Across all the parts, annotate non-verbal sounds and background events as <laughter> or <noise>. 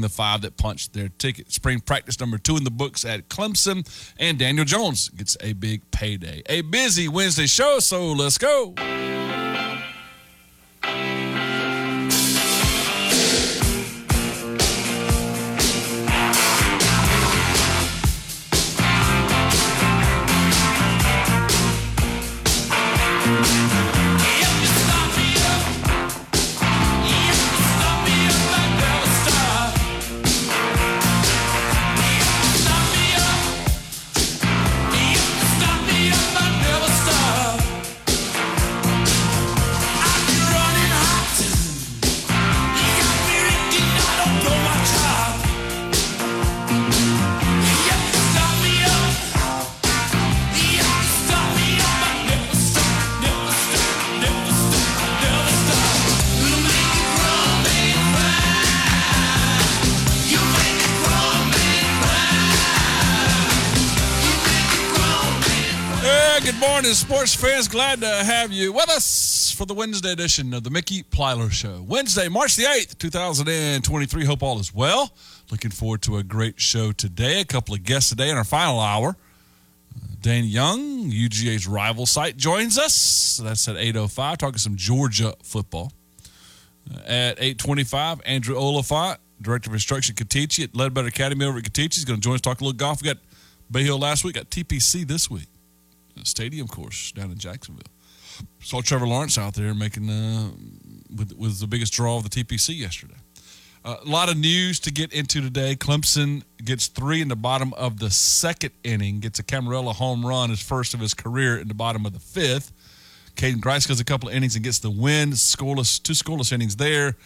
the five that punched their ticket. Spring practice number two in the books at Clemson, and Daniel Jones gets a big payday. A busy Wednesday show, so let's go. Glad to have you with us for the Wednesday edition of the Mickey Plyler Show. Wednesday, March the 8th, 2023. Hope all is well. Looking forward to a great show today. A couple of guests today in our final hour. Dan Young, UGA's rival site, joins us. That's at 8.05, talking some Georgia football. Uh, at 8.25, Andrew Oliphant, Director of Instruction, Cateechee at Leadbetter Academy over at Cateechee. He's going to join us, talk a little golf. We got Bay Hill last week, got TPC this week stadium course down in Jacksonville. Saw Trevor Lawrence out there making uh, with with the biggest draw of the TPC yesterday. Uh, a lot of news to get into today. Clemson gets three in the bottom of the second inning, gets a Cannarella home run, his first of his career in the bottom of the fifth. Caden Grice goes a couple of innings and gets the win. Scoreless, two scoreless innings there.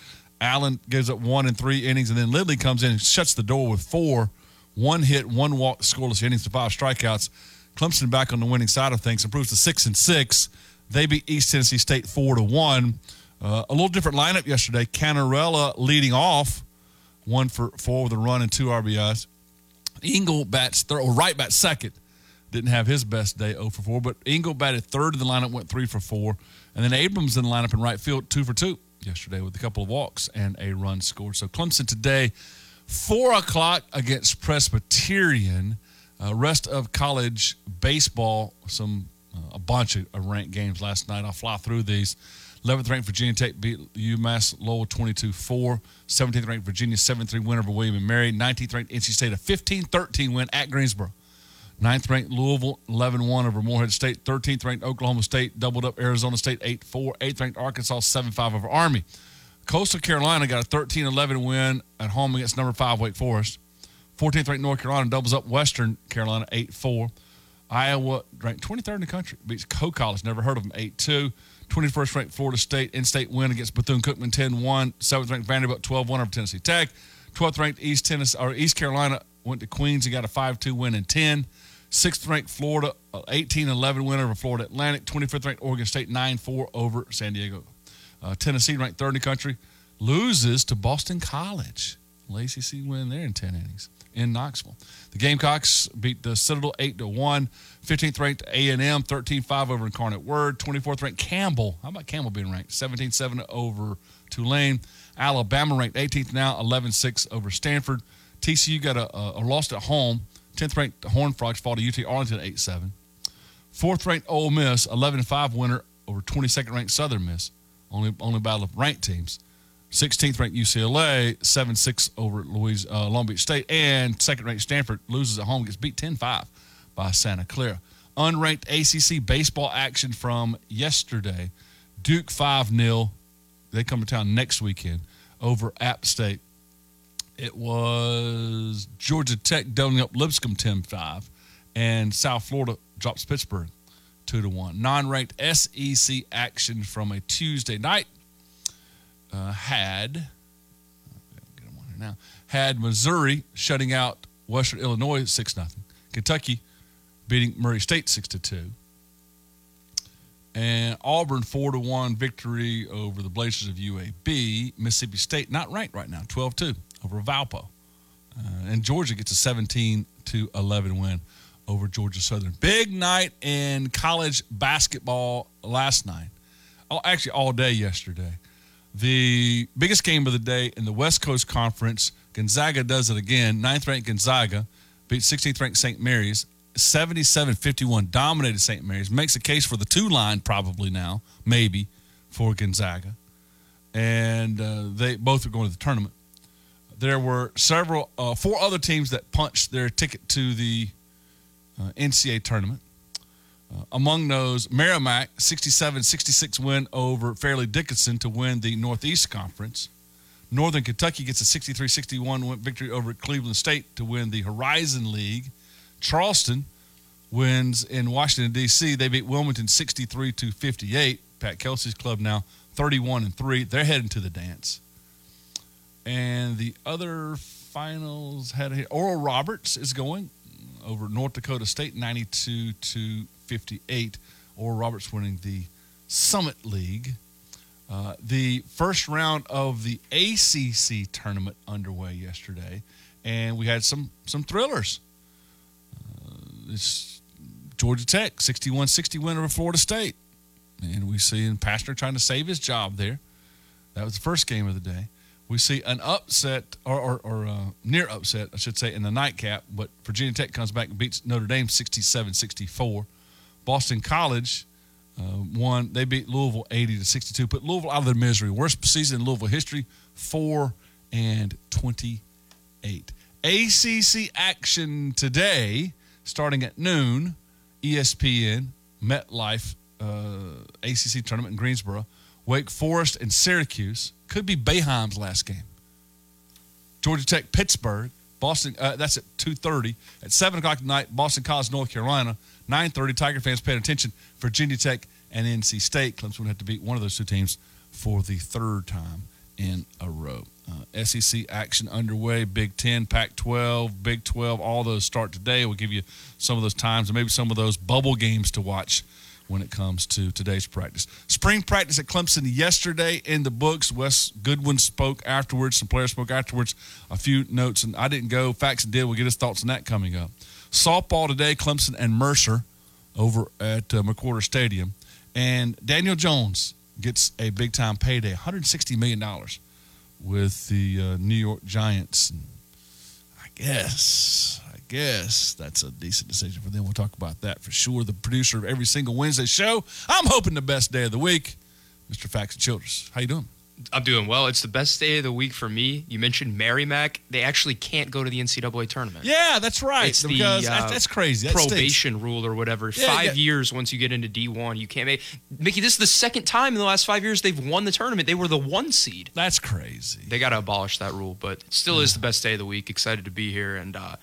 Allen gives up one and three innings, and then Lindley comes in and shuts the door with four, one hit, one walk, scoreless innings to five strikeouts. Clemson back on the winning side of things, improves to six and six. They beat East Tennessee State four to one. Uh, a little different lineup yesterday. Cannarella leading off, one for four with a run and two RBIs. Ingle bats third, or right bat second. Didn't have his best day, 0 for 4, but Ingle batted third in the lineup, went 3 for 4. And then Abrams in the lineup in right field, 2 for 2 yesterday with a couple of walks and a run scored. So Clemson today, 4 o'clock against Presbyterian. Uh, rest of college baseball, some uh, a bunch of, ranked games last night. I'll fly through these. 11th ranked Virginia Tech beat UMass Lowell 22 4. 17th ranked Virginia 7 3 win over William and Mary. 19th ranked NC State a 15 13 win at Greensboro. 9th ranked Louisville 11 1 over Morehead State. 13th ranked Oklahoma State doubled up Arizona State 8 4. 8th ranked Arkansas 7 5 over Army. Coastal Carolina got a 13 11 win at home against number 5 Wake Forest. 14th ranked North Carolina doubles up Western Carolina 8 4. Iowa ranked 23rd in the country beats Coe College, never heard of them 8 2. 21st ranked Florida State in state win against Bethune Cookman 10 1. 7th ranked Vanderbilt 12 1 over Tennessee Tech. 12th ranked East Tennessee or East Carolina went to Queens and got a 5 2 win in 10. 6th ranked Florida 18 11 win over Florida Atlantic. 25th ranked Oregon State 9 4 over San Diego. Uh, Tennessee ranked third in the country loses to Boston College. ACC win there in 10 innings in Knoxville. The Gamecocks beat the Citadel 8 to 1. 15th ranked A&M 13-5 over Incarnate Word. 24th ranked Campbell. How about Campbell being ranked? 17-7 over Tulane. Alabama ranked 18th now, 11-6 over Stanford. TCU got a, a, a at home. 10th ranked Horned Frogs fall to UT Arlington 8-7. Fourth ranked Ole Miss 11-5 winner over 22nd ranked Southern Miss. Only only battle of ranked teams. 16th ranked UCLA, 7 6 over at Louis, uh, Long Beach State, and second ranked Stanford loses at home, gets beat 10 5 by Santa Clara. Unranked ACC baseball action from yesterday Duke 5 0. They come to town next weekend over App State. It was Georgia Tech doubling up Lipscomb 10 5, and South Florida drops Pittsburgh 2 to 1. Non ranked SEC action from a Tuesday night uh, had get them on here now had Missouri shutting out Western Illinois six nothing. Kentucky beating Murray State six to two. And Auburn four to one victory over the Blazers of UAB. Mississippi State not ranked right now 12-2 over Valpo. Uh, and Georgia gets a 17 to 11 win over Georgia Southern. Big night in college basketball last night. Oh, actually all day yesterday. The biggest game of the day in the West Coast Conference Gonzaga does it again. Ninth ranked Gonzaga beat 16th ranked St. Mary's. 77 51, dominated St. Mary's. Makes a case for the two line, probably now, maybe, for Gonzaga. And uh, they both are going to the tournament. There were several, uh, four other teams that punched their ticket to the uh, NCAA tournament. Uh, among those, Merrimack, 67 66 win over Fairleigh Dickinson to win the Northeast Conference. Northern Kentucky gets a 63 61 victory over Cleveland State to win the Horizon League. Charleston wins in Washington, D.C. They beat Wilmington 63 to 58. Pat Kelsey's club now 31 and 3. They're heading to the dance. And the other finals had Oral Roberts is going over North Dakota State 92 to 58. Oral Roberts winning the Summit League. Uh, the first round of the ACC tournament underway yesterday, and we had some some thrillers. Uh, it's Georgia Tech 61-60 win over Florida State, and we see in Pastner trying to save his job there. That was the first game of the day. We see an upset or, or, or uh, near upset, I should say, in the nightcap, but Virginia Tech comes back and beats Notre Dame 67-64. Boston College uh, won. They beat Louisville 80 to 62. Put Louisville out of their misery. Worst season in Louisville history, four and 28. ACC action today, starting at noon. ESPN MetLife uh, ACC tournament in Greensboro. Wake Forest and Syracuse could be Boeheim's last game. Georgia Tech Pittsburgh. Boston. Uh, that's at 2:30. At seven o'clock tonight, Boston College, North Carolina. 9:30. Tiger fans paying attention. Virginia Tech and NC State. Clemson would have to beat one of those two teams for the third time in a row. Uh, SEC action underway. Big Ten, Pac-12, Big 12. All those start today. We'll give you some of those times and maybe some of those bubble games to watch when it comes to today's practice. Spring practice at Clemson yesterday in the books. Wes Goodwin spoke afterwards. Some players spoke afterwards. A few notes, and I didn't go. And did. We'll get his thoughts on that coming up. Softball today, Clemson and Mercer over at uh, McWhorter Stadium. And Daniel Jones gets a big time payday, $160 million with the uh, New York Giants. I guess, guess that's a decent decision for them. We'll talk about that for sure. The producer of every single Wednesday show. I'm hoping the best day of the week, Mr. Faxon Childress. How you doing? I'm doing well. It's the best day of the week for me. You mentioned Merrimack. They actually can't go to the NCAA tournament. Yeah, that's right. It's because the, that's, uh, that's crazy. That probation stinks. rule or whatever. Yeah, five yeah. years once you get into D1, you can't make. Mickey, this is the second time in the last five years they've won the tournament. They were the one seed. That's crazy. They got to abolish that rule, but still is the best day of the week. Excited to be here and uh,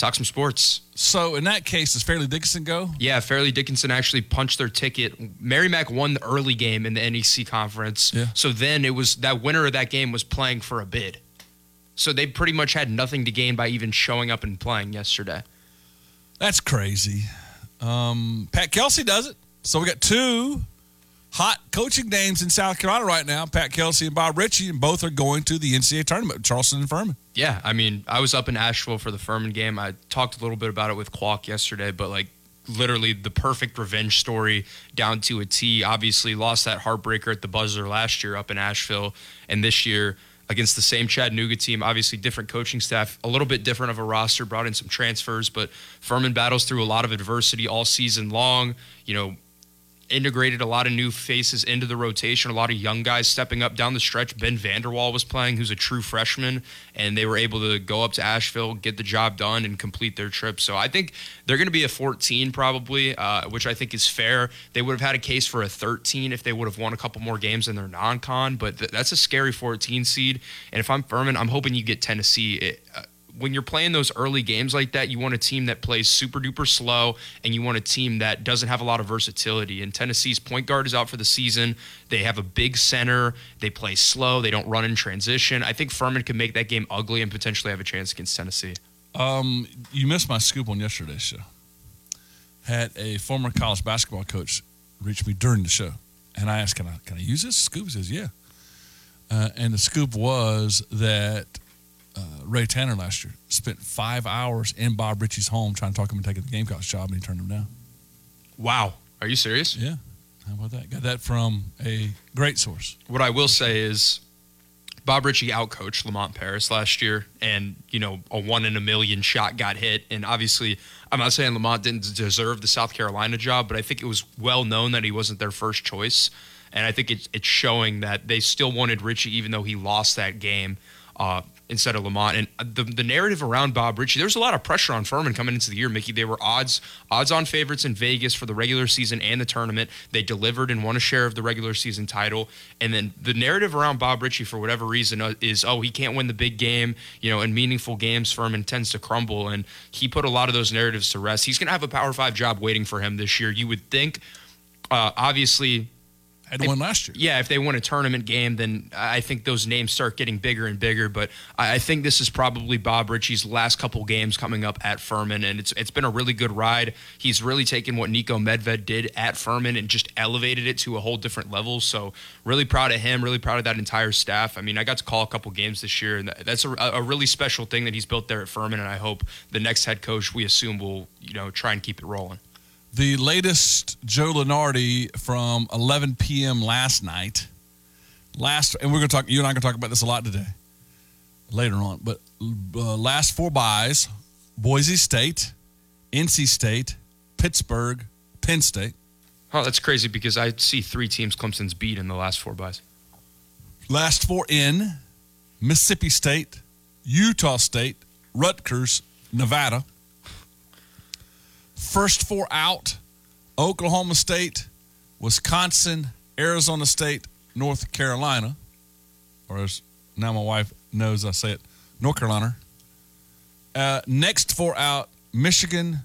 talk some sports. So in that case, does Fairleigh Dickinson go? Yeah, Fairleigh Dickinson actually punched their ticket. Merrimack won the early game in the NEC conference. Yeah. So then it was that winner of that game was playing for a bid. So they pretty much had nothing to gain by even showing up and playing yesterday. That's crazy. Um, Pat Kelsey does it. So we got two hot coaching names in South Carolina right now Pat Kelsey and Bob Richey, and both are going to the NCAA tournament, Charleston and Furman. Yeah, I mean, I was up in Asheville for the Furman game. I talked a little bit about it with Qualk yesterday, but like literally the perfect revenge story down to a T. Obviously, lost that heartbreaker at the buzzer last year up in Asheville, and this year against the same Chattanooga team. Obviously, different coaching staff, a little bit different of a roster, brought in some transfers, but Furman battles through a lot of adversity all season long. You know, integrated a lot of new faces into the rotation, a lot of young guys stepping up down the stretch. Ben VanderWal was playing, who's a true freshman, and they were able to go up to Asheville, get the job done, and complete their trip. So I think they're going to be a 14 probably, uh, which I think is fair. They would have had a case for a 13 if they would have won a couple more games in their non-con, but th- that's a scary 14 seed. And if I'm Furman, I'm hoping you get Tennessee. It, uh, when you're playing those early games like that, you want a team that plays super duper slow and you want a team that doesn't have a lot of versatility. And Tennessee's point guard is out for the season. They have a big center. They play slow. They don't run in transition. I think Furman can make that game ugly and potentially have a chance against Tennessee. Um, you missed my scoop on yesterday's show. Had a former college basketball coach reach me during the show, and I asked, "Can I can I use this scoop?" Says, "Yeah." Uh, and the scoop was that uh, Ray Tanner last year spent five hours in Bob Richey's home trying to talk him into taking the Gamecocks job, and he turned him down. Wow. Are you serious? Yeah, how about that? Got that from a great source. What I will say is Bob Richey outcoached Lamont Paris last year, and you know a one in a million shot got hit, and obviously I'm not saying Lamont didn't deserve the South Carolina job, but I think it was well known that he wasn't their first choice, and I think it's it's showing that they still wanted Richey even though he lost that game. Uh, instead of Lamont. And the, the narrative around Bob Richey, there was a lot of pressure on Furman coming into the year, Mickey. They were odds odds on favorites in Vegas for the regular season and the tournament. They delivered and won a share of the regular season title. And then the narrative around Bob Richey, for whatever reason, uh, is oh he can't win the big game. You know, in meaningful games, Furman tends to crumble, and he put a lot of those narratives to rest. He's going to have a Power Five job waiting for him this year. You would think. Uh, obviously, had won last year. Yeah, if they win a tournament game, then I think those names start getting bigger and bigger. But I think this is probably Bob Richey's last couple games coming up at Furman, and it's it's been a really good ride. He's really taken what Niko Medved did at Furman and just elevated it to a whole different level. So really proud of him. Really proud of that entire staff. I mean, I got to call a couple games this year, and that's a, a really special thing that he's built there at Furman. And I hope the next head coach we assume will you know try and keep it rolling the latest Joe Lunardi from 11 p.m. last night. Last, and we're going to talk. You and I are going to talk about this a lot today, later on. But uh, last four buys: Boise State, NC State, Pittsburgh, Penn State. Oh, that's crazy because I see three teams Clemson's beat in the last four buys. Last four in: Mississippi State, Utah State, Rutgers, Nevada. First four out Oklahoma State, Wisconsin, Arizona State, North Carolina. Or as now my wife knows I say it, North Carolina. Uh, next four out Michigan,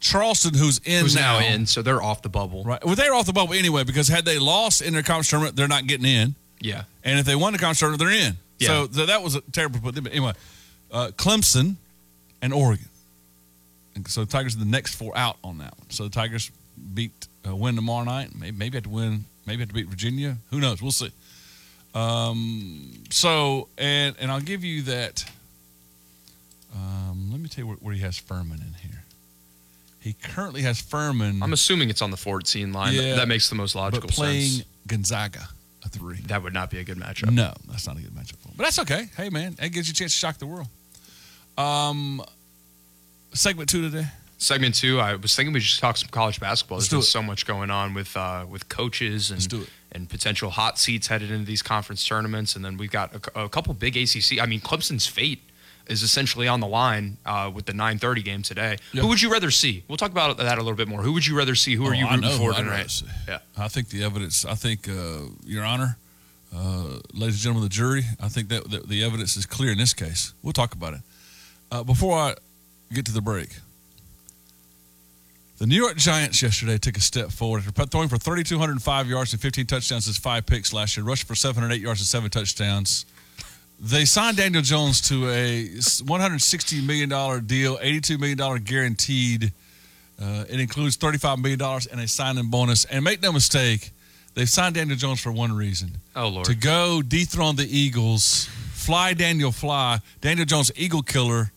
Charleston, who's in who's now, now, in, so they're off the bubble. Right. Well, they're off the bubble anyway because had they lost in their conference tournament, they're not getting in. Yeah. And if they won the conference tournament, they're in. Yeah. So, so that was a terrible put. But anyway, uh, Clemson and Oregon so the Tigers are the next four out on that one. So the Tigers beat uh, win tomorrow night. Maybe, maybe have to win. Maybe have to beat Virginia. Who knows? We'll see. Um, so and and I'll give you that. Um, let me tell you where, where, he has Furman in here. He currently has Furman. I'm assuming it's on the 14 line. Yeah, that makes the most logical but playing sense. Gonzaga a three. That would not be a good matchup. No, that's not a good matchup for him. But that's okay. Hey man, that gives you a chance to shock the world. Um, segment two today? Segment two, I was thinking we should talk some college basketball. Let's There's so much going on with uh, with coaches and and potential hot seats headed into these conference tournaments, and then we've got a, a couple big ACC. I mean, Clemson's fate is essentially on the line uh, with the 9:30 game today. Who would you rather see? We'll talk about that a little bit more. Who would you rather see? Who oh, are you rooting for tonight? Yeah, I think the evidence. I think, uh, Your Honor, uh, ladies and gentlemen of the jury, I think that the, the, evidence is clear in this case. We'll talk about it. Uh, before I get to the break. The New York Giants yesterday took a step forward after throwing for 3,205 yards and 15 touchdowns as five picks last year, rushed for 708 yards and seven touchdowns. They signed Daniel Jones to a $160 million deal, $82 million guaranteed. Uh, it includes $35 million and a signing bonus. And make no mistake, they've signed Daniel Jones for one reason. Oh, Lord. To go dethrone the Eagles, fly Daniel fly. Daniel Jones, Eagle killer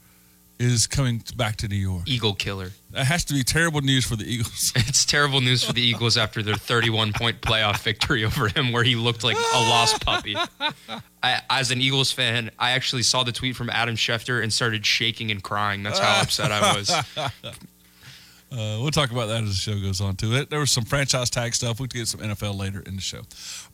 is coming back to New York. Eagle killer. That has to be terrible news for the Eagles. <laughs> It's terrible news for the Eagles after their 31 point playoff victory over him, where he looked like a lost puppy. I, as an Eagles fan, I actually saw the tweet from Adam Schefter and started shaking and crying. That's how upset I was. <laughs> Uh, we'll talk about that as the show goes on too. There was some franchise tag stuff. We'll get some NFL later in the show.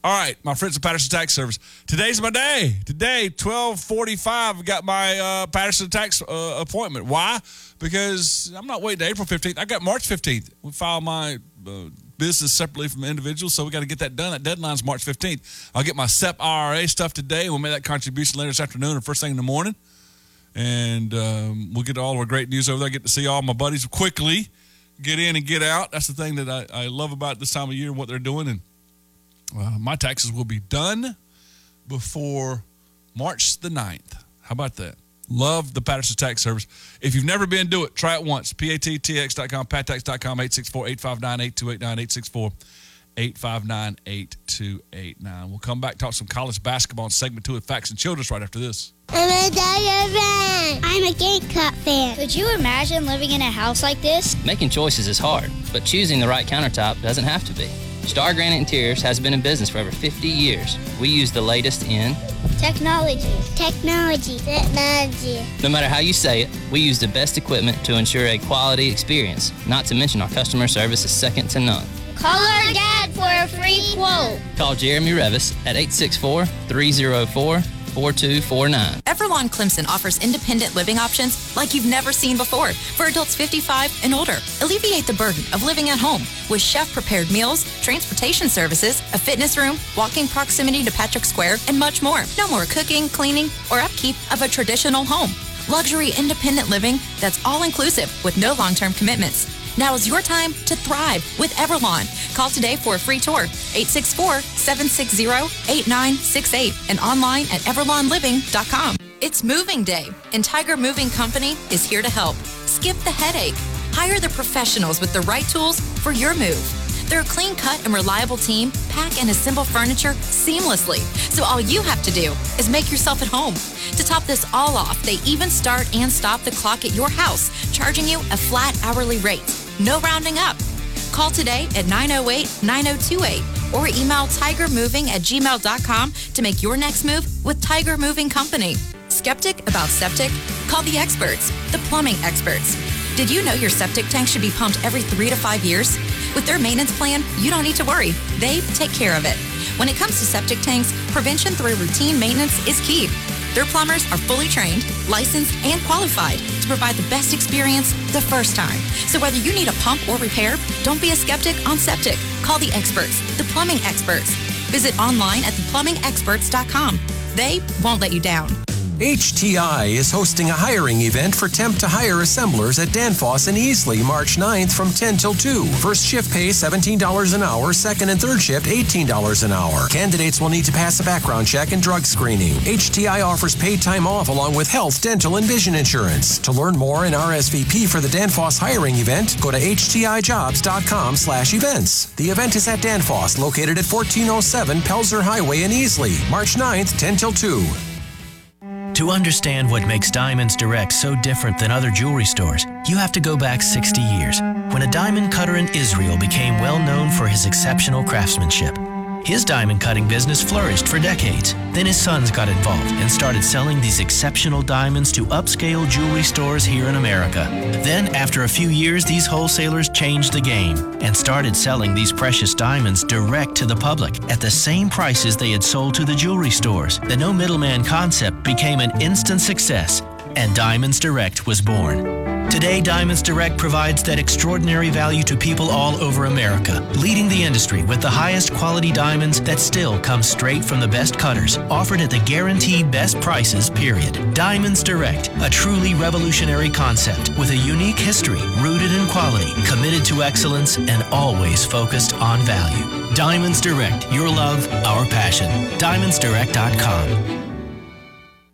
All right, my friends at Patterson Tax Service. Today's my day. Today, twelve forty-five. Got my uh, Patterson Tax uh, appointment. Why? Because I'm not waiting to April fifteenth. I got March fifteenth. We file my uh, business separately from individuals, so we got to get that done. That deadline's March fifteenth. I'll get my SEP IRA stuff today. We'll make that contribution later this afternoon or first thing in the morning, and um, we'll get all our great news over there. Get to see all my buddies quickly get in and get out. That's the thing that I, I love about this time of year and what they're doing. And uh, my taxes will be done before March the 9th. How about that? Love the Patterson Tax Service. If you've never been, do it. Try it once. PATTX.com, pattax.com, 864 859 8289, 864 859 8289. We'll come back, talk some college basketball in segment two with Faxon Childress right after this. I'm a Tiger fan. I'm a Gamecock fan. Could you imagine living in a house like this? Making choices is hard, but choosing the right countertop doesn't have to be. Star Granite Interiors has been in business for over 50 years. We use the latest in Technology. Technology. Technology. No matter how you say it, we use the best equipment to ensure a quality experience, not to mention our customer service is second to none. Call our dad for a free quote. Call Jeremy Revis at 864 304 4249. Everlon Clemson offers independent living options like you've never seen before for adults 55 and older. Alleviate the burden of living at home with chef prepared meals, transportation services, a fitness room, walking proximity to Patrick Square, and much more. No more cooking, cleaning, or upkeep of a traditional home. Luxury independent living that's all inclusive with no long term commitments. Now is your time to thrive with Everlon. Call today for a free tour, 864-760-8968 and online at everlonliving.com. It's moving day, and Tiger Moving Company is here to help. Skip the headache. Hire the professionals with the right tools for your move. They're a clean cut and reliable team, pack and assemble furniture seamlessly. So all you have to do is make yourself at home. To top this all off, they even start and stop the clock at your house, charging you a flat hourly rate. No rounding up. Call today at 908 9028 or email tigermoving at gmail.com to make your next move with Tiger Moving Company. Skeptic about septic? Call the experts, the plumbing experts. Did you know your septic tank should be pumped every three to five years? With their maintenance plan, you don't need to worry. They take care of it. When it comes to septic tanks, prevention through routine maintenance is key. Their plumbers are fully trained, licensed, and qualified to provide the best experience the first time. So whether you need a pump or repair, don't be a skeptic on septic. Call the experts, the plumbing experts. Visit online at theplumbingexperts.com. They won't let you down. HTI is hosting a hiring event for temp to hire assemblers at Danfoss and Easley March 9th from 10 till 2. First shift pay $17 an hour, second and third shift $18 an hour. Candidates will need to pass a background check and drug screening. HTI offers paid time off along with health, dental, and vision insurance. To learn more and RSVP for the Danfoss hiring event, go to htijobs.com slash events. The event is at Danfoss, located at 1407 Pelzer Highway in Easley, March 9th, 10 till 2. To understand what makes Diamonds Direct so different than other jewelry stores, you have to go back 60 years, when a diamond cutter in Israel became well known for his exceptional craftsmanship. His diamond cutting business flourished for decades. Then his sons got involved and started selling these exceptional diamonds to upscale jewelry stores here in America. Then, after a few years, these wholesalers changed the game and started selling these precious diamonds direct to the public at the same prices they had sold to the jewelry stores. The no middleman concept became an instant success, and Diamonds Direct was born. Today, Diamonds Direct provides that extraordinary value to people all over America, leading the industry with the highest quality diamonds that still come straight from the best cutters, offered at the guaranteed best prices, period. Diamonds Direct, a truly revolutionary concept with a unique history rooted in quality, committed to excellence, and always focused on value. Diamonds Direct, your love, our passion. DiamondsDirect.com.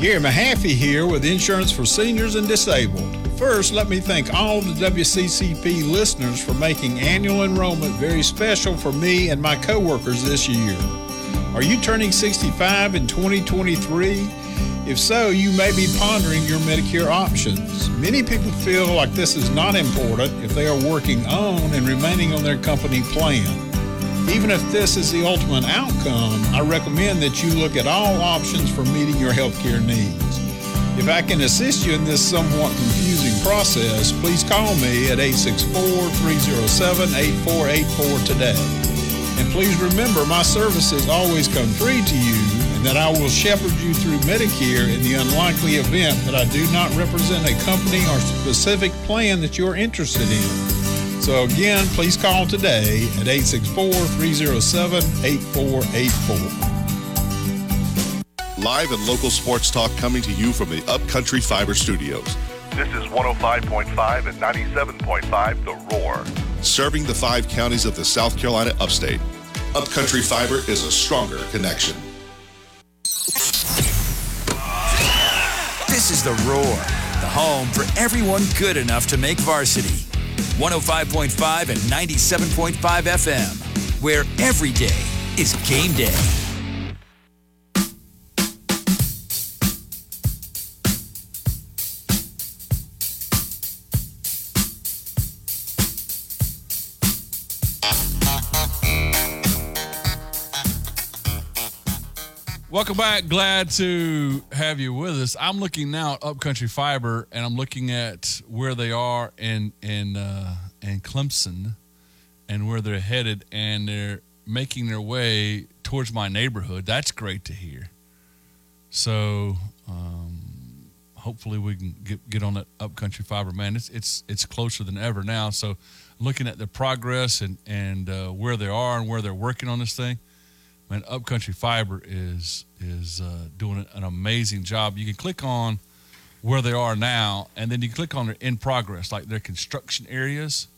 Gary Mahaffey here with Insurance for Seniors and Disabled. First, let me thank all the WCCP listeners for making annual enrollment very special for me and my coworkers this year. Are you turning 65 in 2023? If so, you may be pondering your Medicare options. Many people feel like this is not important if they are working on and remaining on their company plan. Even if this is the ultimate outcome, I recommend that you look at all options for meeting your healthcare needs. If I can assist you in this somewhat confusing process, please call me at 864 307 8484 today. And please remember, my services always come free to you, and that I will shepherd you through Medicare in the unlikely event that I do not represent a company or specific plan that you're interested in. So, again, please call today at 864 307 8484. Live and local sports talk coming to you from the Upcountry Fiber Studios. This is 105.5 and 97.5 The Roar. Serving the five counties of the South Carolina upstate, Upcountry Fiber is a stronger connection. This is The Roar, the home for everyone good enough to make varsity. 105.5 and 97.5 FM, where every day is game day. Welcome back. Glad to have you with us. I'm looking now at Upcountry Fiber, and I'm looking at where they are in in uh, in Clemson, and where they're headed, and they're making their way towards my neighborhood. That's great to hear. So, um, hopefully, we can get get on that Upcountry Fiber. Man, it's it's it's closer than ever now. So, looking at the progress and and uh, where they are and where they're working on this thing man, Upcountry Fiber is is uh, doing an amazing job. You can click on where they are now, and then you click on their in progress, like their construction areas,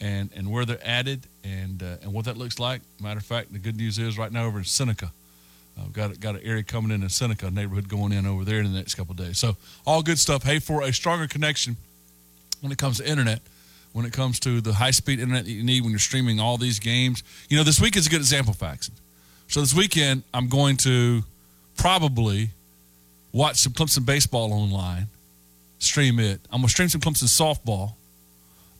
and and where they're added, and uh, and what that looks like. Matter of fact, the good news is right now over in Seneca, I've uh, got got an area coming in in Seneca neighborhood going in over there in the next couple days. So all good stuff. Hey, for a stronger connection when it comes to internet. When it comes to the high speed internet that you need when you're streaming all these games, you know, this week is a good example, Faxon. So this weekend, I'm going to probably watch some Clemson baseball online, stream it. I'm going to stream some Clemson softball.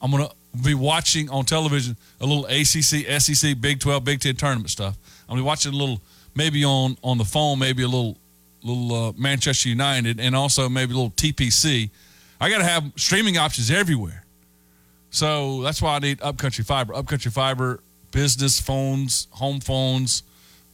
I'm going to be watching on television a little ACC, SEC, Big 12, Big 10 tournament stuff. I'm going to be watching a little, maybe on, on the phone, maybe a little, little uh, Manchester United, and also maybe a little TPC. I got to have streaming options everywhere. So that's why I need Upcountry Fiber. Upcountry Fiber, business phones, home phones,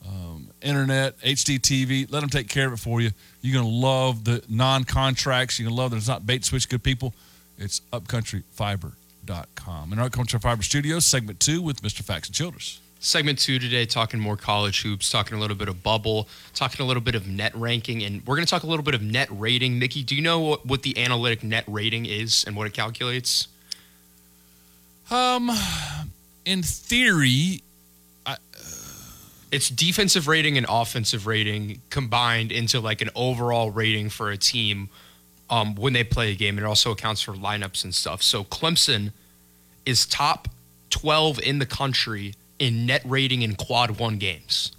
um, internet, HD TV. Let them take care of it for you. You're going to love the non contracts. You're going to love that it's not bait switch good people. It's upcountryfiber.com. In our Upcountry Fiber Studios, segment two with Mr. Faxon Childers. Segment two today, talking more college hoops, talking a little bit of bubble, talking a little bit of net ranking, and we're going to talk a little bit of net rating. Mickey, do you know what, what the analytic net rating is and what it calculates? Um, in theory, it's defensive rating and offensive rating combined into like an overall rating for a team um, when they play a game. And it also accounts for lineups and stuff. So Clemson is top 12 in the country in net rating in quad one games.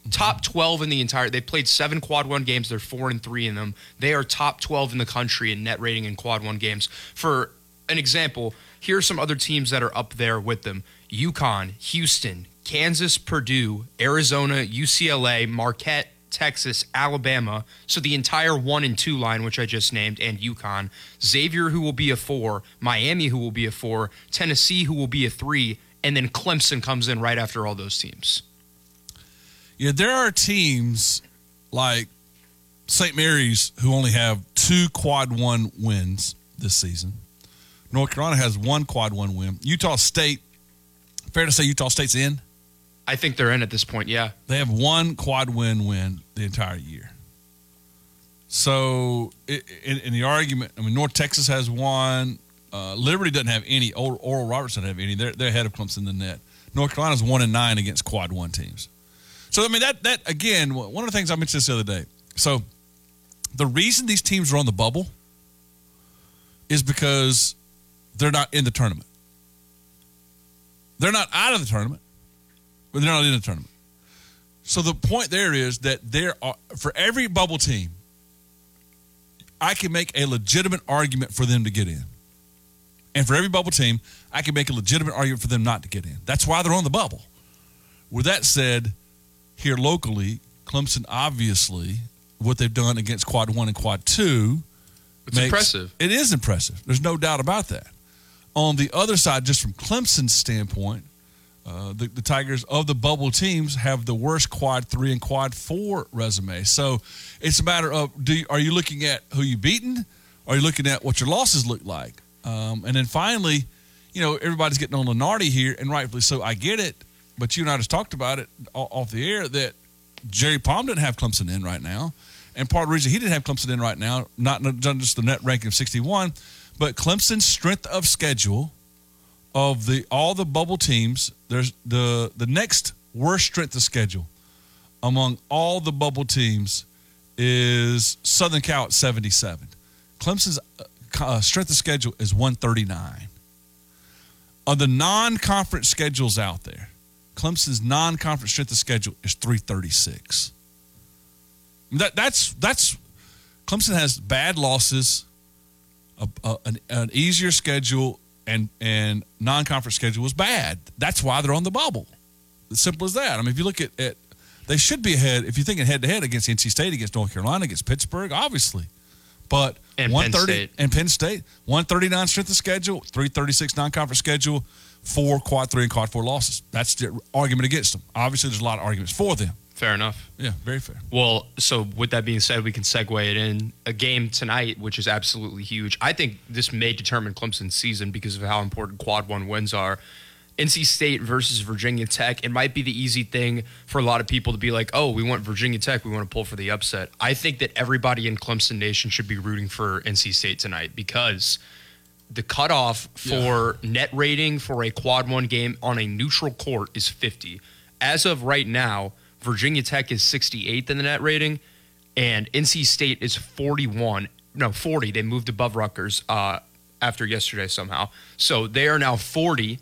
Mm-hmm. Top 12 in the entire. They played seven quad one games. They're four and three in them. They are top 12 in the country in net rating in quad one games. For an example, here are some other teams that are up there with them: UConn, Houston, Kansas, Purdue, Arizona, UCLA, Marquette, Texas, Alabama. So the entire one and two line, which I just named, and UConn. Xavier, who will be a four. Miami, who will be a four. Tennessee, who will be a three. And then Clemson comes in right after all those teams. Yeah, there are teams like St. Mary's who only have two quad one wins this season. North Carolina has one quad one win. Utah State, fair to say Utah State's in? I think they're in at this point. Yeah, they have one quad win win the entire year. So in, in the argument, I mean, North Texas has one. Uh, Liberty doesn't have any. Oral Roberts doesn't have any. They're they're ahead of Clemson in the net. North Carolina's one and nine against quad one teams. So I mean that that again, one of the things I mentioned this the other day. So the reason these teams are on the bubble is because they're not in the tournament. They're not out of the tournament but they're not in the tournament. So the point there is that there are for every bubble team, I can make a legitimate argument for them to get in. And for every bubble team, I can make a legitimate argument for them not to get in. That's why they're on the bubble. With that said, here locally, Clemson obviously what they've done against quad one and quad two. It's makes, impressive. It is impressive. There's no doubt about that. On the other side, just from Clemson's standpoint, uh, the, the, Tigers of the bubble teams have the worst quad three and quad four resume. So it's a matter of do you, are you looking at who you've beaten? Are you looking at what your losses look like? Um, and then finally, you know, everybody's getting on Lunardi here, and rightfully so. I get it, but you and I just talked about it off the air that Jerry Palm didn't have Clemson in right now. And part of the reason he didn't have Clemson in right now, not just the net ranking of 61, but Clemson's strength of schedule of the all the bubble teams, there's the the next worst strength of schedule among all the bubble teams is Southern Cal at 77. Clemson's uh, uh, strength of schedule is 139. On the non-conference schedules out there, Clemson's non-conference strength of schedule is 336. That that's that's Clemson has bad losses, a, a, an, an easier schedule, and and non-conference schedule is bad. That's why they're on the bubble. As simple as that. I mean, if you look at, at they should be ahead if you're thinking head to head against NC State, against North Carolina, against Pittsburgh, obviously. But And Penn 130 State. and Penn State, 139 strength of schedule, 336 non-conference schedule, four quad three and quad four losses. That's the argument against them. Obviously, there's a lot of arguments for them. Fair enough. Yeah, very fair. Well, so with that being said, we can segue it in a game tonight, which is absolutely huge. I think this may determine Clemson's season because of how important quad one wins are. NC State versus Virginia Tech. It might be the easy thing for a lot of people to be like, oh, we want Virginia Tech. We want to pull for the upset. I think that everybody in Clemson Nation should be rooting for NC State tonight because the cutoff for net rating for a quad one game on a neutral court is 50. As of right now, Virginia Tech is 68th in the net rating, and NC State is 41. No, 40. They moved above Rutgers uh, after yesterday somehow. So they are now 40.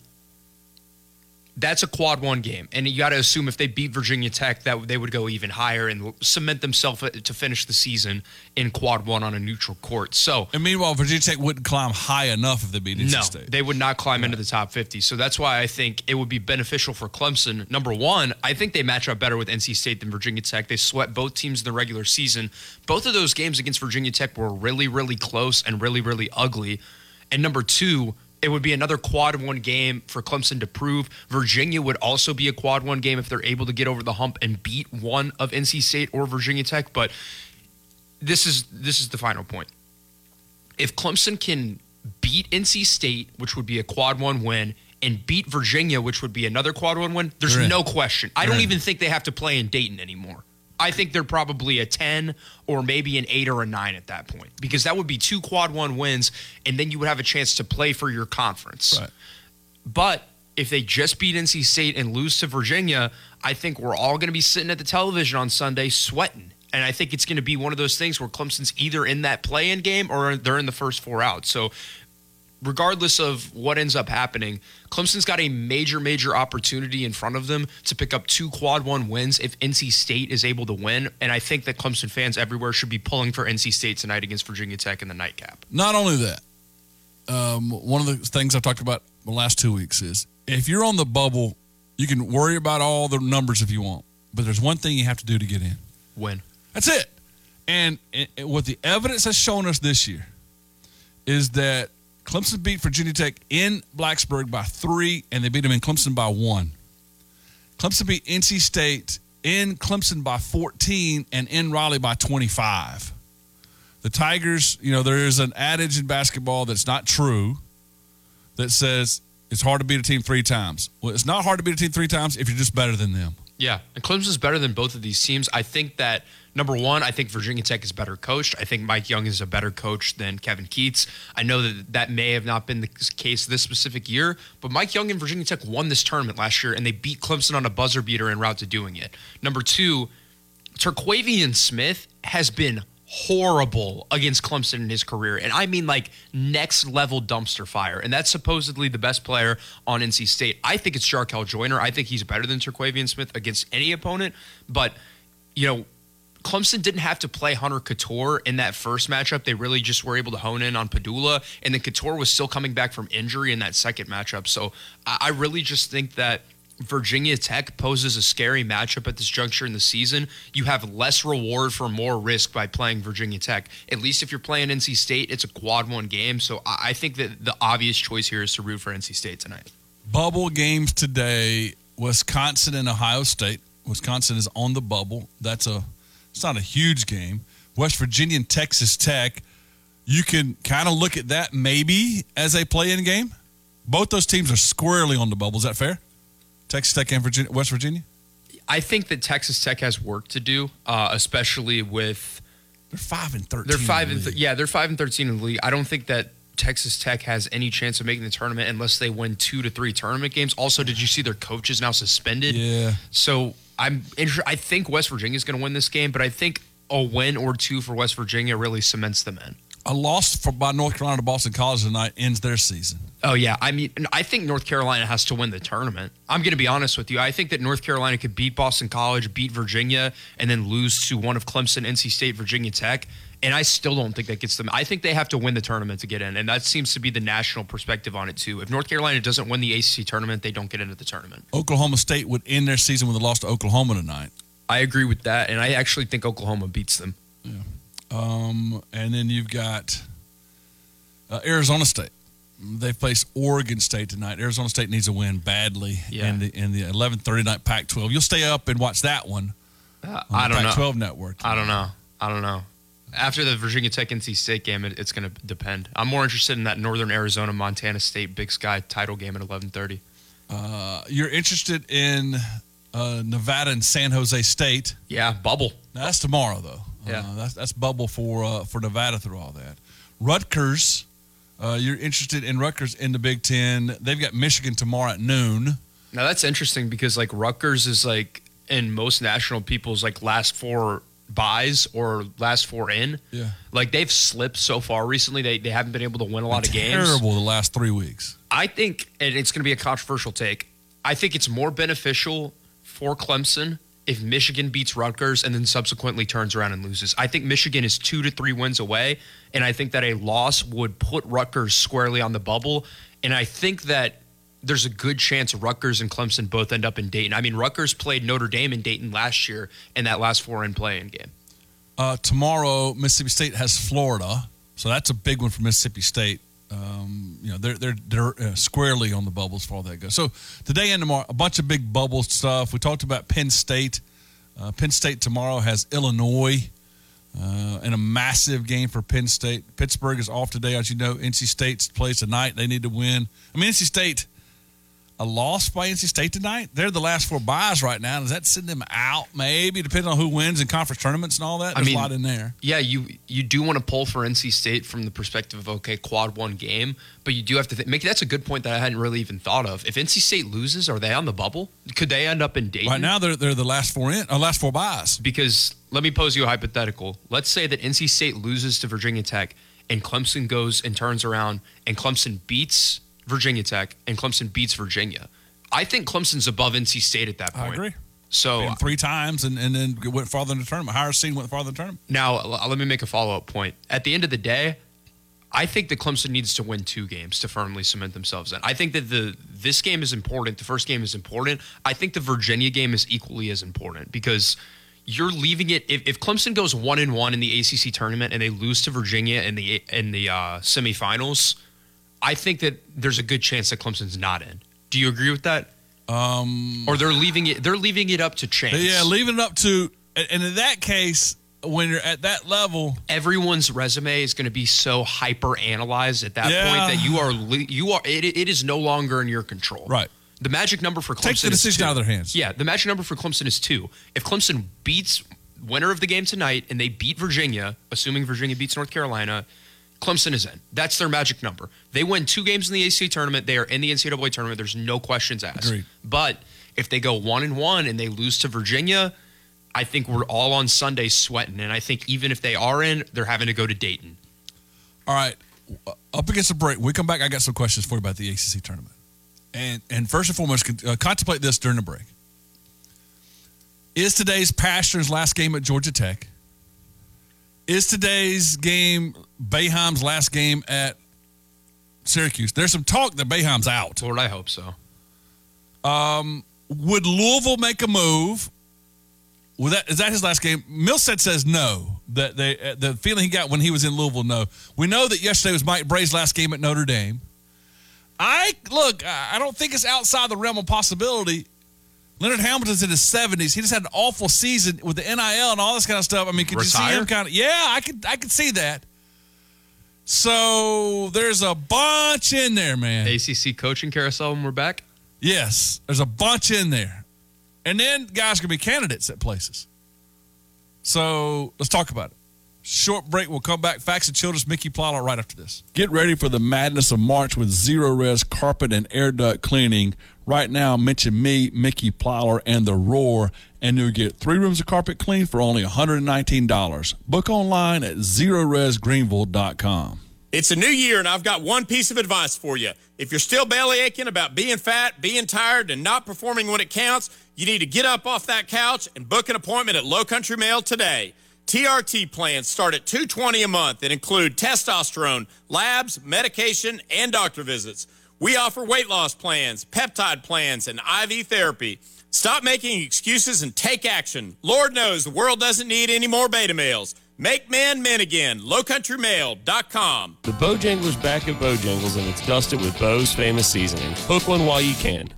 That's a quad one game. And you got to assume if they beat Virginia Tech, that they would go even higher and cement themselves uh, to finish the season in quad one on a neutral court. So And meanwhile, Virginia Tech wouldn't climb high enough if they beat NC no, State. they would not climb into the top 50. So that's why I think it would be beneficial for Clemson. Number one, I think they match up better with NC State than Virginia Tech. They swept both teams in the regular season. Both of those games against Virginia Tech were really, really close and really, really ugly. And number two, it would be another quad one game for Clemson to prove. Virginia would also be a quad one game if they're able to get over the hump and beat one of NC State or Virginia Tech. But this is this is the final point if Clemson can beat NC State, which would be a quad one win, and beat Virginia, which would be another quad one win, there's no question. I don't even think they have to play in Dayton anymore. I think they're probably a 10 or maybe an 8 or a 9 at that point because that would be two quad one wins, and then you would have a chance to play for your conference. Right. But if they just beat NC State and lose to Virginia, I think we're all going to be sitting at the television on Sunday sweating. And I think it's going to be one of those things where Clemson's either in that play in game or they're in the first four out. So, regardless of what ends up happening, Clemson's got a major, major opportunity in front of them to pick up two quad one wins if NC State is able to win. And I think that Clemson fans everywhere should be pulling for NC State tonight against Virginia Tech in the nightcap. Not only that, um, one of the things I've talked about the last two weeks is if you're on the bubble, you can worry about all the numbers if you want, but there's one thing you have to do to get in. Win. That's it. And, and what the evidence has shown us this year is that Clemson beat Virginia Tech in Blacksburg by three, and they beat them in Clemson by one. Clemson beat NC State in Clemson by 14 and in Raleigh by 25. The Tigers, you know, there is an adage in basketball that's not true that says it's hard to beat a team three times. Well, it's not hard to beat a team three times if you're just better than them. Yeah, and Clemson's better than both of these teams. I think that number one, I think Virginia Tech is better coached. I think Mike Young is a better coach than Kevin Keatts. I know that that may have not been the case this specific year, but Mike Young and Virginia Tech won this tournament last year, and they beat Clemson on a buzzer beater en route to doing it. Number two, Terquavion Smith has been horrible against Clemson in his career. And I mean like next level dumpster fire. And that's supposedly the best player on NC State. I think it's Jarkel Joiner. I think he's better than Terquavion Smith against any opponent. But, you know, Clemson didn't have to play Hunter Cattoor in that first matchup. They really just were able to hone in on Pedulla. And then Cattoor was still coming back from injury in that second matchup. So I really just think that Virginia Tech poses a scary matchup at this juncture in the season. You have less reward for more risk by playing Virginia Tech. At least if you're playing NC State, it's a quad one game. So I think that the obvious choice here is to root for NC State tonight. Bubble games today: Wisconsin and Ohio State. Wisconsin is on the bubble. That's a it's not a huge game. West Virginia and Texas Tech. You can kind of look at that maybe as a play-in game. Both those teams are squarely on the bubble. Is that fair? Texas Tech and Virginia, West Virginia. I think that Texas Tech has work to do, uh, especially with they're five and thirteen. They're five and th- yeah, they're five and thirteen in the league. I don't think that Texas Tech has any chance of making the tournament unless they win two to three tournament games. Also, did you see their coach is now suspended? Yeah. So I'm inter- I think West Virginia is going to win this game, but I think a win or two for West Virginia really cements them in. A loss for, by North Carolina to Boston College tonight ends their season. Oh yeah, I mean, I think North Carolina has to win the tournament. I'm going to be honest with you. I think that North Carolina could beat Boston College, beat Virginia, and then lose to one of Clemson, NC State, Virginia Tech. And I still don't think that gets them. I think they have to win the tournament to get in, and that seems to be the national perspective on it too. If North Carolina doesn't win the ACC tournament, they don't get into the tournament. Oklahoma State would end their season with a loss to Oklahoma tonight. I agree with that, and I actually think Oklahoma beats them. Yeah. Um, and then you've got uh, Arizona State. They face Oregon State tonight. Arizona State needs a win badly Yeah. in the in the 11:30 night Pac-12. You'll stay up and watch that one. Uh, on I don't know. Pac-12 network. I don't know. I don't know. After the Virginia Tech NC State game, it, it's going to depend. I'm more interested in that Northern Arizona Montana State Big Sky title game at 11:30. Uh, you're interested in uh, Nevada and San Jose State. Yeah, bubble. Now, that's tomorrow though. Yeah. Uh, that's that's bubble for uh, for Nevada through all that. Rutgers. Uh, you're interested in Rutgers in the Big Ten. They've got Michigan tomorrow at noon. Now that's interesting because like Rutgers is like in most national people's like last four buys or last four in. Yeah. Like they've slipped so far recently. They they haven't been able to win a lot of games. Terrible the last three weeks. I think, and it's going to be a controversial take. I think it's more beneficial for Clemson if Michigan beats Rutgers and then subsequently turns around and loses. I think Michigan is two to three wins away, and I think that a loss would put Rutgers squarely on the bubble. And I think that there's a good chance Rutgers and Clemson both end up in Dayton. I mean, Rutgers played Notre Dame in Dayton last year in that last four in play-in game. Uh, tomorrow, Mississippi State has Florida, so that's a big one for Mississippi State. Um, you know, they're they're they're uh, squarely on the bubbles for all that goes. So today and tomorrow, a bunch of big bubble stuff. We talked about Penn State. Uh, Penn State tomorrow has Illinois uh, in a massive game for Penn State. Pittsburgh is off today, as you know. NC State plays tonight. They need to win. I mean, NC State. A loss by NC State tonight. They're the last four buys right now. Does that send them out? Maybe depending on who wins in conference tournaments and all that. I There's mean, a lot in there. Yeah, you you do want to pull for NC State from the perspective of okay, quad one game, but you do have to think. Make that's a good point that I hadn't really even thought of. If NC State loses, are they on the bubble? Could they end up in Dayton Right now, they're they're the last four in, uh, last four buys. Because let me pose you a hypothetical. Let's say that NC State loses to Virginia Tech, and Clemson goes and turns around, and Clemson beats Virginia Tech, and Clemson beats Virginia. I think Clemson's above NC State at that point. I agree. So And three times, and, and then went farther in the tournament. Higher seed went farther in the tournament. Now, let me make a follow up point. At the end of the day, I think that Clemson needs to win two games to firmly cement themselves in. I think that the this game is important. The first game is important. I think the Virginia game is equally as important because you're leaving it. If, if Clemson goes one and one in the ACC tournament and they lose to Virginia in the in the uh, semifinals, I think that there's a good chance that Clemson's not in. Do you agree with that? Um, Or they're leaving it. They're leaving it up to chance. yeah, leaving it up to, and in that case, when you're at that level, everyone's resume is going to be so hyper analyzed at that Yeah. point that you are you are it, it is no longer in your control. Right. The magic number for Clemson Take the is decision out of their hands. Yeah, the magic number for Clemson is two. If Clemson beats winner of the game tonight and they beat Virginia, assuming Virginia beats North Carolina, Clemson is in. That's their magic number. They win two games in the ACC tournament. They are in the NCAA tournament. There's no questions asked. Agreed. But if they go one and one and they lose to Virginia, I think we're all on Sunday sweating. And I think even if they are in, they're having to go to Dayton. All right, up against the break. When we come back. I got some questions for you about the ACC tournament, and and first and foremost, uh, contemplate this during the break. Is today's Pastner's last game at Georgia Tech? Is today's game Boeheim's last game at Syracuse? There's some talk that Boeheim's out. Lord, I hope so. Um, would Louisville make a move? Would that is that his last game? Millsett says no. That they uh, the feeling he got when he was in Louisville. No, we know that yesterday was Mike Brey's last game at Notre Dame. I look. I don't think it's outside the realm of possibility. Leonard Hamilton's in his seventies. He just had an awful season with the NIL and all this kind of stuff. I mean, could you see him kind of? Yeah, I could. I could see that. So there's a bunch in there, man. ACC coaching carousel when we're back. Yes, there's a bunch in there. And then guys can be candidates at places. So let's talk about it. Short break. We'll come back. Facts and Children's Mickey Plyler right after this. Get ready for the madness of March with Zerorez carpet and air duct cleaning. Right now, mention me, Mickey Plyler, and The Roar, and you'll get three rooms of carpet clean for only $119. Book online at zerorezgreenville.com. It's a new year, and I've got one piece of advice for you. If you're still belly aching about being fat, being tired, and not performing when it counts, you need to get up off that couch and book an appointment at Low Country Male today. TRT plans start at 220 a month and include testosterone, labs, medication, and doctor visits. We offer weight loss plans, peptide plans, and IV therapy. Stop making excuses and take action. Lord knows the world doesn't need any more beta males. Make men men again. LowCountryMale.com. The Bojangler's back at Bojangles and it's dusted with Bo's famous seasoning. Hook one while you can.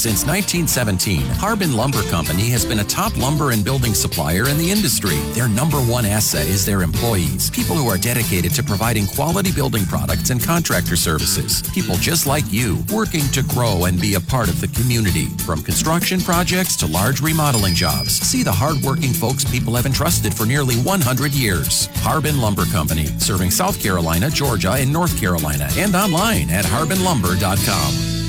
Since 1917, Harbin Lumber Company has been a top lumber and building supplier in the industry. Their number one asset is their employees, people who are dedicated to providing quality building products and contractor services. People just like you, working to grow and be a part of the community. From construction projects to large remodeling jobs, see the hardworking folks people have entrusted for nearly 100 years. Harbin Lumber Company, serving South Carolina, Georgia, and North Carolina, and online at harbinlumber.com.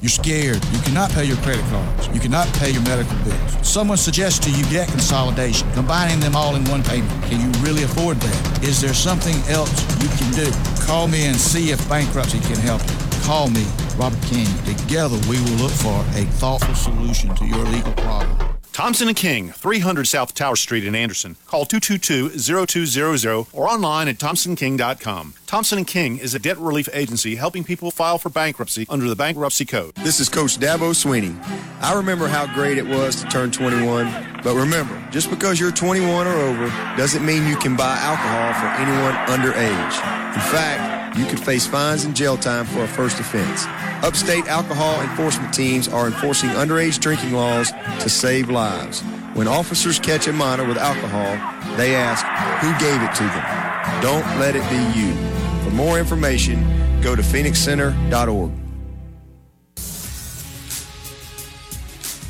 You're scared. You cannot pay your credit cards. You cannot pay your medical bills. Someone suggests to you debt consolidation, combining them all in one payment. Can you really afford that? Is there something else you can do? Call me and see if bankruptcy can help you. Call me, Robert King. Together we will look for a thoughtful solution to your legal problem. Thompson and King, 300 South Tower Street in Anderson. Call 222-0200 or online at thompsonking.com. Thompson and King is a debt relief agency helping people file for bankruptcy under the bankruptcy code. This is Coach Dabo Swinney. I remember how great it was to turn 21, but remember, just because you're 21 or over doesn't mean you can buy alcohol for anyone underage. In fact, you could face fines and jail time for a first offense. Upstate alcohol enforcement teams are enforcing underage drinking laws to save lives. When officers catch a minor with alcohol, they ask, who gave it to them? Don't let it be you. For more information, go to phoenixcenter.org.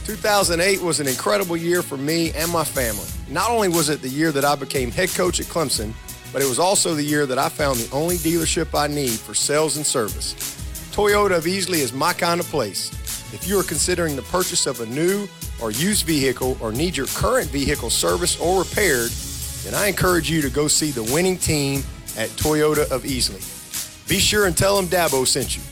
2008 was an incredible year for me and my family. Not only was it the year that I became head coach at Clemson, but it was also the year that I found the only dealership I need for sales and service. Toyota of Easley is my kind of place. If you are considering the purchase of a new or used vehicle or need your current vehicle serviced or repaired, then I encourage you to go see the winning team at Toyota of Easley. Be sure and tell them Dabo sent you.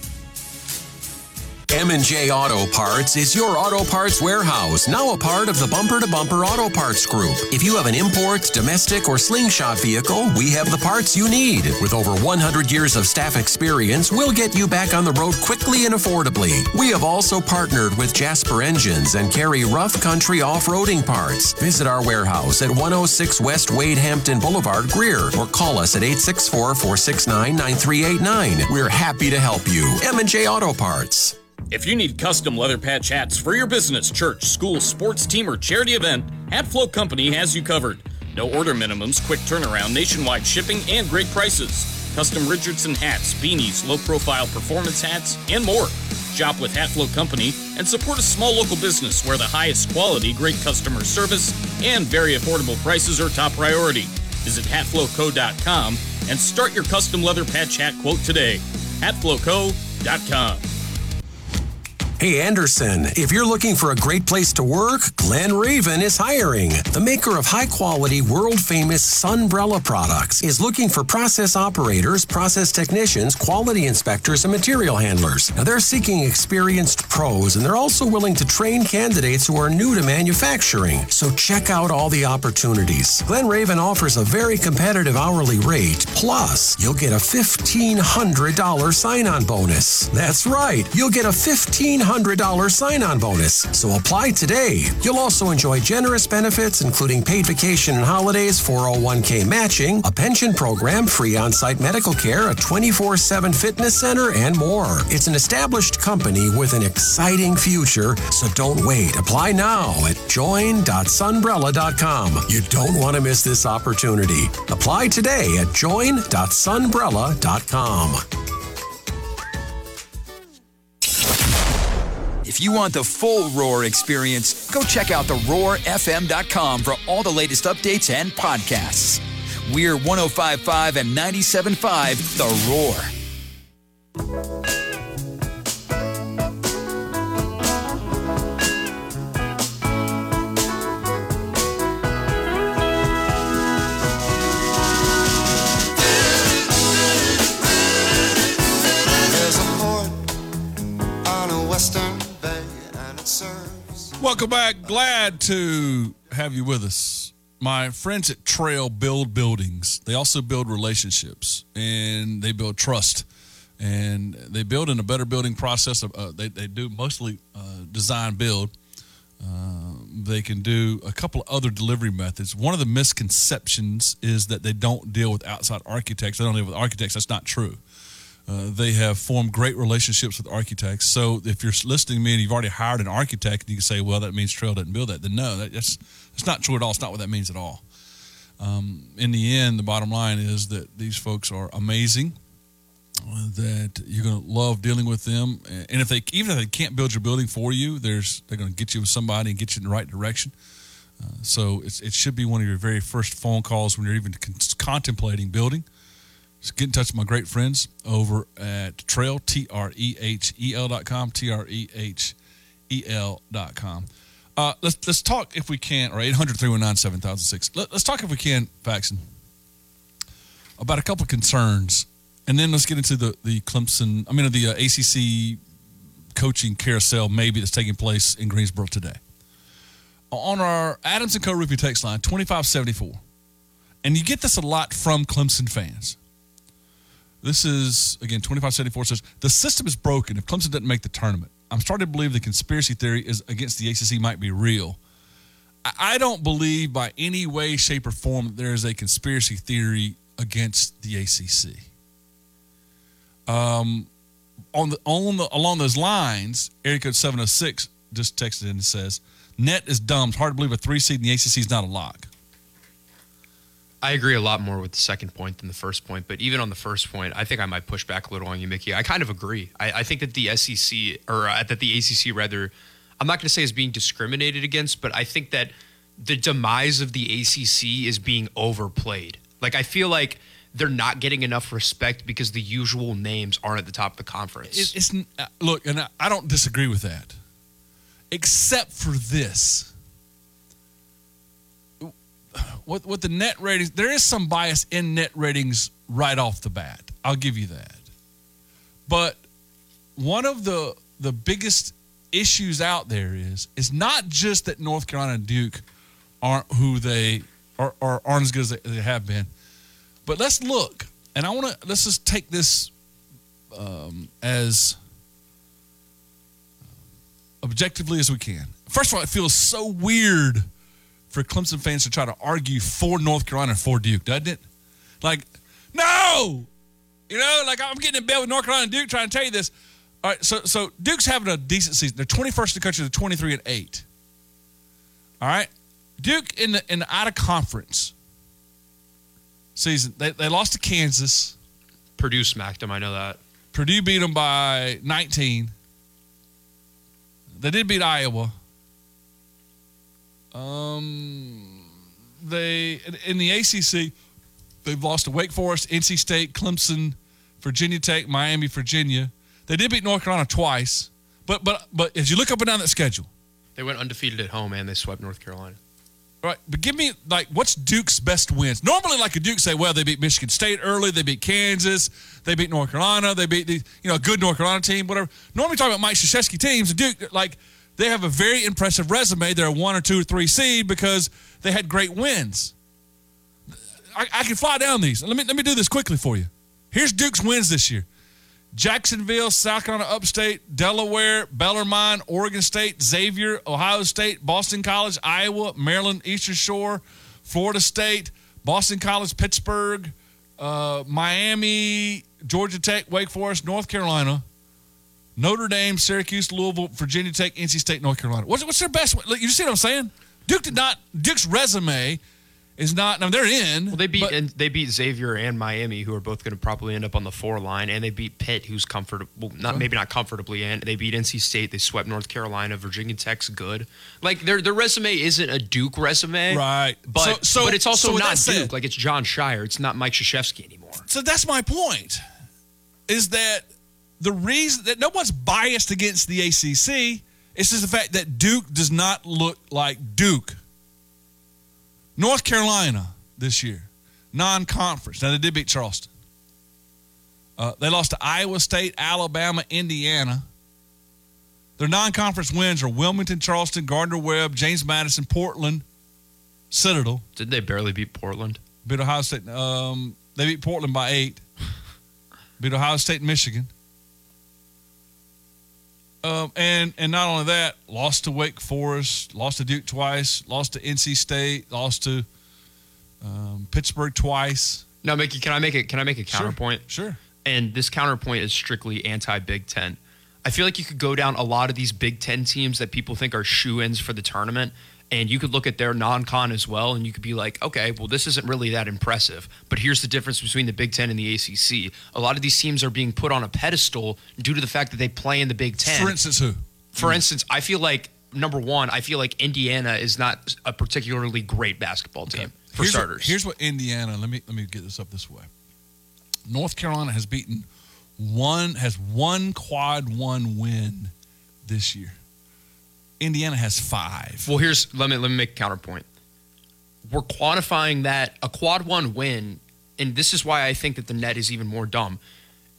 M&J Auto Parts is your auto parts warehouse, now a part of the Bumper to Bumper Auto Parts Group. If you have an import, domestic, or slingshot vehicle, we have the parts you need. With over 100 years of staff experience, we'll get you back on the road quickly and affordably. We have also partnered with Jasper Engines and carry rough country off-roading parts. Visit our warehouse at 106 West Wade Hampton Boulevard, Greer, or call us at 864-469-9389. We're happy to help you. M&J Auto Parts. If you need custom leather patch hats for your business, church, school, sports team, or charity event, Hatflow Company has you covered. No order minimums, quick turnaround, nationwide shipping, and great prices. Custom Richardson hats, beanies, low profile performance hats, and more. Shop with Hatflow Company and support a small local business where the highest quality, great customer service, and very affordable prices are top priority. Visit hatflowco.com and start your custom leather patch hat quote today. hatflowco.com. Hey Anderson, if you're looking for a great place to work, Glen Raven is hiring. The maker of high quality, world famous Sunbrella products is looking for process operators, process technicians, quality inspectors, and material handlers. Now they're seeking experienced pros and they're also willing to train candidates who are new to manufacturing. So check out all the opportunities. Glen Raven offers a very competitive hourly rate, plus you'll get a $1,500 sign on bonus. That's right, you'll get a 1500 $100 sign on bonus. So apply today. You'll also enjoy generous benefits, including paid vacation and holidays, 401k matching, a pension program, free on site medical care, a 24 7 fitness center, and more. It's an established company with an exciting future, so don't wait. Apply now at join.sunbrella.com. You don't want to miss this opportunity. Apply today at join.sunbrella.com. If you want the full Roar experience, go check out the roarfm.com for all the latest updates and podcasts. We're 1055 and 975 The Roar. Welcome back. Glad to have you with us. My friends at Trehel build buildings. They also build relationships and they build trust. And they build in a better building process. Uh, they, they do mostly uh, design build. Uh, they can do a couple of other delivery methods. One of the misconceptions is that they don't deal with outside architects. They don't deal with architects. That's not true. Uh, they have formed great relationships with architects. So if you're listening to me and you've already hired an architect, and you can say, "Well, that means Trehel didn't build that." Then no, that, that's that's not true at all. It's not what that means at all. Um, in the end, the bottom line is that these folks are amazing. That you're going to love dealing with them, and if they even if they can't build your building for you, there's they're going to get you with somebody and get you in the right direction. Uh, so it should be one of your very first phone calls when you're even con- contemplating building. Just get in touch with my great friends over at Trehel, T R E H E L dot com, T R E H E L dot com. Uh, let's, let's talk, if we can, or 800 319 7006. Let, us talk, if we can, Faxon, about a couple of concerns. And then let's get into the, the Clemson, I mean, the uh, ACC coaching carousel maybe that's taking place in Greensboro today. On our Adams and Co. Roofing text line, 2574. And you get this a lot from Clemson fans. This is, again, 2574 says the system is broken if Clemson doesn't make the tournament. I'm starting to believe the conspiracy theory is against the ACC might be real. I don't believe by any way, shape, or form that there is a conspiracy theory against the ACC. Um, on the on the along those lines, area code 706 just texted in and says, "Net is dumb. It's hard to believe a three seed in the ACC is not a lock." I agree a lot more with the second point than the first point, but even on the first point, I think I might push back a little on you, Mickey. I kind of agree. I, I think that the SEC or uh, that the ACC rather, I'm not going to say is being discriminated against, but I think that the demise of the ACC is being overplayed. Like I feel like they're not getting enough respect because the usual names aren't at the top of the conference. It, it's uh, look, and I, I don't disagree with that, except for this with, with the net ratings, there is some bias in net ratings right off the bat. I'll give you that. But one of the the biggest issues out there is is not just that North Carolina and Duke aren't who they are, are aren't as good as they, they have been, but let's look. And I want to let's just take this um, as objectively as we can. First of all, it feels so weird for Clemson fans to try to argue for North Carolina and for Duke, doesn't it? Like, no, you know, like I'm getting in bed with North Carolina and Duke trying to tell you this. All right, so so Duke's having a decent season. They're 21st in the country. They're 23 and eight. All right, Duke in the in the out of conference season. They they lost to Kansas. Purdue smacked them. I know that. Purdue beat them by 19. They did beat Iowa. Um, they in the ACC, they've lost to Wake Forest, NC State, Clemson, Virginia Tech, Miami, Virginia. They did beat North Carolina twice, but but but as you look up and down that schedule, they went undefeated at home and they swept North Carolina. Right, but give me like what's Duke's best wins? Normally, like a Duke say, well, they beat Michigan State early, they beat Kansas, they beat North Carolina, they beat the you know a good North Carolina team, whatever. Normally, talking about Mike Krzyzewski teams, Duke like they have a very impressive resume. They're a one or two or three seed because they had great wins. I, I can fly down these. Let me let me do this quickly for you. Here's Duke's wins this year. Jacksonville, South Carolina Upstate, Delaware, Bellarmine, Oregon State, Xavier, Ohio State, Boston College, Iowa, Maryland, Eastern Shore, Florida State, Boston College, Pittsburgh, uh, Miami, Georgia Tech, Wake Forest, North Carolina, Notre Dame, Syracuse, Louisville, Virginia Tech, NC State, North Carolina. What's, what's their best? You see what I'm saying? Duke did not. Duke's resume is not. Now they're in. Well, they beat and they beat Xavier and Miami, who are both going to probably end up on the four line, and they beat Pitt, who's comfortable, not maybe not comfortably in. They beat NC State. They swept North Carolina. Virginia Tech's good. Like their their resume isn't a Duke resume, Right. But So- so- but it's also so not that said- Duke. like it's Jon Scheyer. It's not Mike Krzyzewski anymore. So that's my point. Is that the reason that no one's biased against the ACC? It's just the fact that Duke does not look like Duke. North Carolina this year, non-conference. Now they did beat Charleston. Uh, they lost to Iowa State, Alabama, Indiana. Their non-conference wins are Wilmington, Charleston, Gardner Webb, James Madison, Portland, Citadel. Did they barely beat Portland? Beat Ohio State. Um, they beat Portland by eight. <laughs> beat Ohio State and Michigan. Um, and and not only that, lost to Wake Forest, lost to Duke twice, lost to NC State, lost to um, Pittsburgh twice. Now, Mickey, can I make it? Can I make a Sure. counterpoint? Sure. And this counterpoint is strictly anti Big Ten. I feel like you could go down a lot of these Big Ten teams that people think are shoe ins for the tournament, and you could look at their non con as well, and you could be like, okay, well, this isn't really that impressive. But here's the difference between the Big Ten and the ACC. A lot of these teams are being put on a pedestal due to the fact that they play in the Big Ten. For instance, who? For instance, I feel like number one, I feel like Indiana is not a particularly great basketball team for here's starters. What, here's what Indiana. Let me let me get this up this way. North Carolina has beaten one has one quad one win this year. Indiana has five. Well, here's let me let me make a counterpoint. We're quantifying that a quad one win, and this is why I think that the net is even more dumb.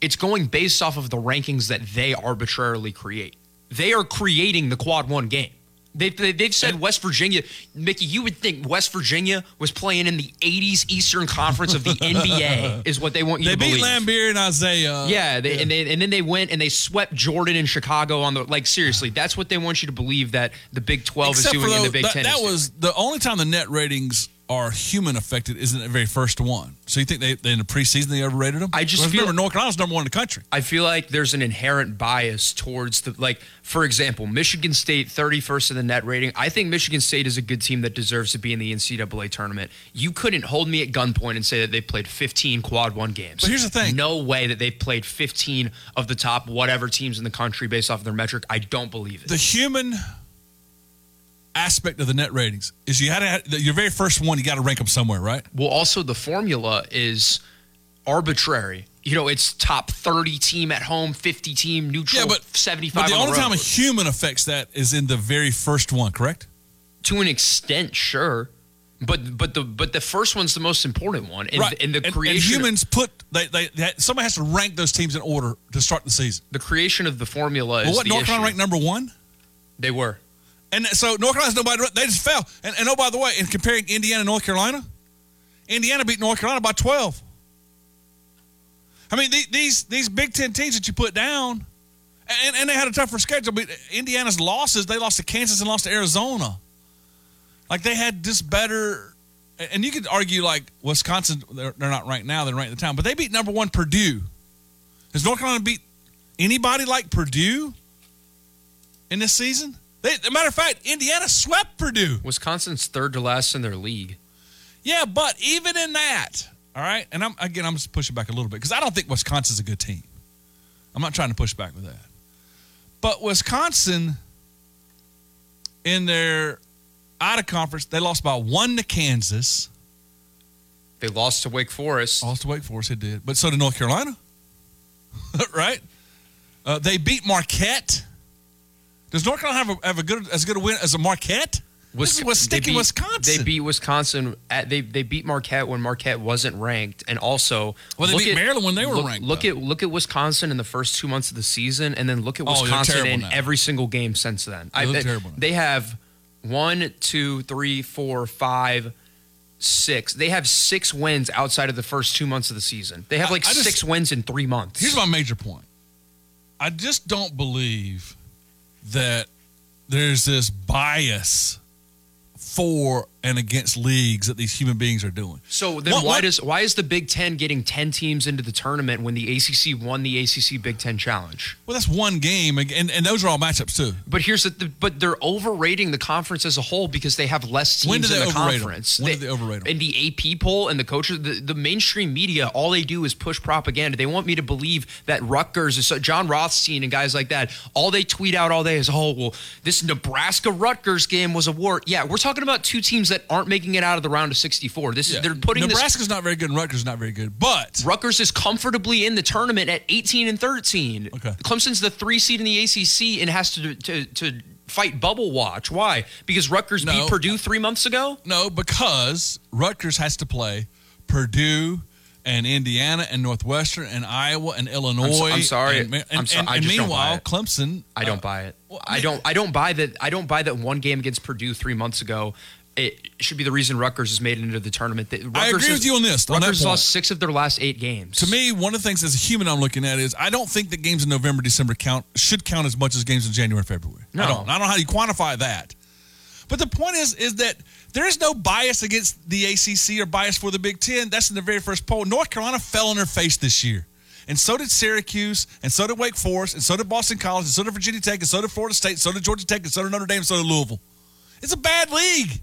It's going based off of the rankings that they arbitrarily create. They are creating the quad one game. They've, they- they've said West Virginia, Mickey, you would think West Virginia was playing in the 80s Eastern Conference of the <laughs> NBA, is what they want you They to believe. They beat. Laimbeer and Isaiah. Yeah, they, And, they, and then they went and they swept Jordan in Chicago on the like seriously. That's what they want you to believe that the Big Twelve Except is doing in the Big that, Ten. that is doing. was the only time the net ratings are human affected isn't the very first one. So you think they, they in the preseason they overrated them? I just Well, feel- remember North Carolina's number one in the country. I feel like there's an inherent bias towards the like. For example, Michigan State 31st in the net rating. I think Michigan State is a good team that deserves to be in the NCAA tournament. You couldn't hold me at gunpoint and say that they played 15 quad one games. But here's the thing. No way that they've played 15 of the top whatever teams in the country based off of their metric. I don't believe it. The human aspect of the net ratings is you had to have, your very first one. You got to rank them somewhere, right? Well, also the formula is arbitrary. You know, it's top 30 team at home, 50 team neutral, Yeah, but 75 But the on only the time a human affects that is in the very first one, correct? to an extent, sure. But but the but the first one's the most important one, and, right. and the and, creation and humans put they, they, they somebody has to rank those teams in order to start the season. the creation of the formula Well, is what North Carolina ranked number one, They were. And so North Carolina's nobody. They just fell. And, and oh, by the way, in comparing Indiana and North Carolina, Indiana beat North Carolina by twelve. I mean, the- these these Big Ten teams that you put down, and, and they had a tougher schedule. But Indiana's losses, they lost to Kansas and lost to Arizona. Like they had this better, and you could argue like Wisconsin, they're, they're not right now, they're right in the time, but they beat number one Purdue. Has North Carolina beat anybody like Purdue in this season? They, as a matter of fact, Indiana swept Purdue. Wisconsin's third to last in their league. Yeah, but even in that, all right, and I'm again, I'm just pushing back a little bit because I don't think Wisconsin's a good team. I'm not trying to push back with that, but Wisconsin in their out of conference, they lost by one to Kansas. They lost to Wake Forest. Lost to Wake Forest, it did, but so did North Carolina, <laughs> right? Uh, they beat Marquette. Does North Carolina have a, have a good as good a win as a Marquette? this is what's they sticking beat- Wisconsin. They beat Wisconsin. At, they they beat Marquette when Marquette wasn't ranked, and also Well, they look beat at- Maryland when they were look, ranked, Look though. at look at Wisconsin in the first two months of the season, and then look at Oh, Wisconsin in now. every single game since then. They look they, terrible now. they have one, two, three, four, five, six. They have six wins outside of the first two months of the season. They have I- like I just- six wins in three months. Here's my major point. I just don't believe that there's this bias for and against leagues that these human beings are doing. So then, What- why what- does why is the Big Ten getting ten teams into the tournament when the ACC won the ACC Big Ten Challenge? Well, that's one game, and, and those are all matchups too. But here's the, but they're overrating the conference as a whole because they have less teams When do in the overrate conference. When do they overrate 'em? In the AP poll and the coaches, the, the mainstream media, all they do is push propaganda. They want me to believe that Rutgers is so, Jon Rothstein and guys like that. All they tweet out all day is, "Oh, well, this Nebraska Rutgers game was a war." Yeah, we're talking about two teams that aren't making it out of the round of 64. This Yeah. is they're putting this Nebraska's not very good, and Rutgers not very good, but Rutgers is comfortably in the tournament at 18 and 13. Okay. Clemson's the three seed in the ACC and has to to, to fight bubble watch. Why? Because Rutgers No. beat Purdue three months ago. no, because Rutgers has to play Purdue and Indiana and Northwestern and Iowa and Illinois. I'm sorry. And, and, I'm sorry. and- I and just don't buy meanwhile. Clemson. I don't uh, buy it. well, I don't. I don't buy that. I don't buy that one game against Purdue three months ago. It should be the reason Rutgers has made it into the tournament. That- I agree has- with you on this, on Rutgers lost six of their last eight games. To me, one of the things as a human I'm looking at is I don't think that games in November, December count should count as much as games in January, February. No. I don't. I don't know how you quantify that. But the point is, is that there is no bias against the ACC or bias for the Big Ten. That's in the very first poll. North Carolina fell on their face this year, and so did Syracuse, and so did Wake Forest, and so did Boston College, and so did Virginia Tech, and so did Florida State, and so did Georgia Tech, and so did Notre Dame, and so did Louisville. It's a bad league.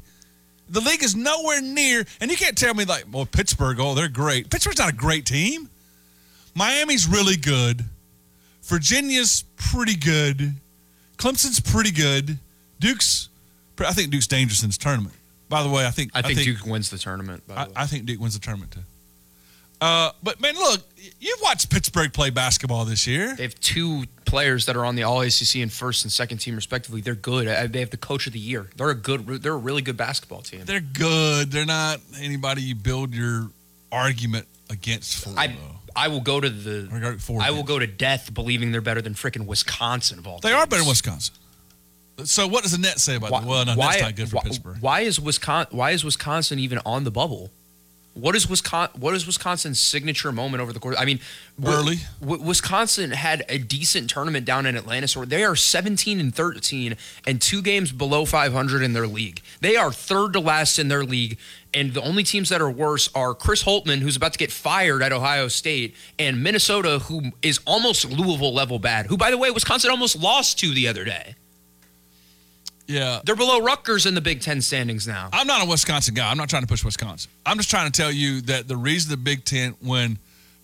The league is nowhere near, and you can't tell me like, well, Pittsburgh, oh, they're great. Pittsburgh's not a great team. Miami's really good. Virginia's pretty good. Clemson's pretty good. Duke's, I think Duke's dangerous in this tournament. By the way, I think I think, Duke wins the tournament. By the I, way. I think Duke wins the tournament too. Uh, but man, look, you've watched Pittsburgh play basketball this year. They have two players that are on the All ACC and first and second team respectively. They're good. Uh, They have the coach of the year. They're a good. They're a really good basketball team. They're good. They're not anybody you build your argument against for. I though. I will go to the. I will go to death believing they're better than freaking Wisconsin of all. They are better than Wisconsin. So what does the net say about that? Well, no, that's not good for why, Pittsburgh. Why is Wisconsin? Why is Wisconsin even on the bubble? What is Wisconsin? What is Wisconsin's signature moment over the course? I mean, Early. Wi- Wisconsin had a decent tournament down in Atlanta, so they are 17 and 13 and two games below 500 in their league. They are third to last in their league, and the only teams that are worse are Chris Holtmann, who's about to get fired at Ohio State, and Minnesota, who is almost Louisville level bad. Who, by the way, Wisconsin almost lost to the other day. Yeah. They're below Rutgers in the Big Ten standings now. I'm not a Wisconsin guy. I'm not trying to push Wisconsin. I'm just trying to tell you that the reason the Big Ten, when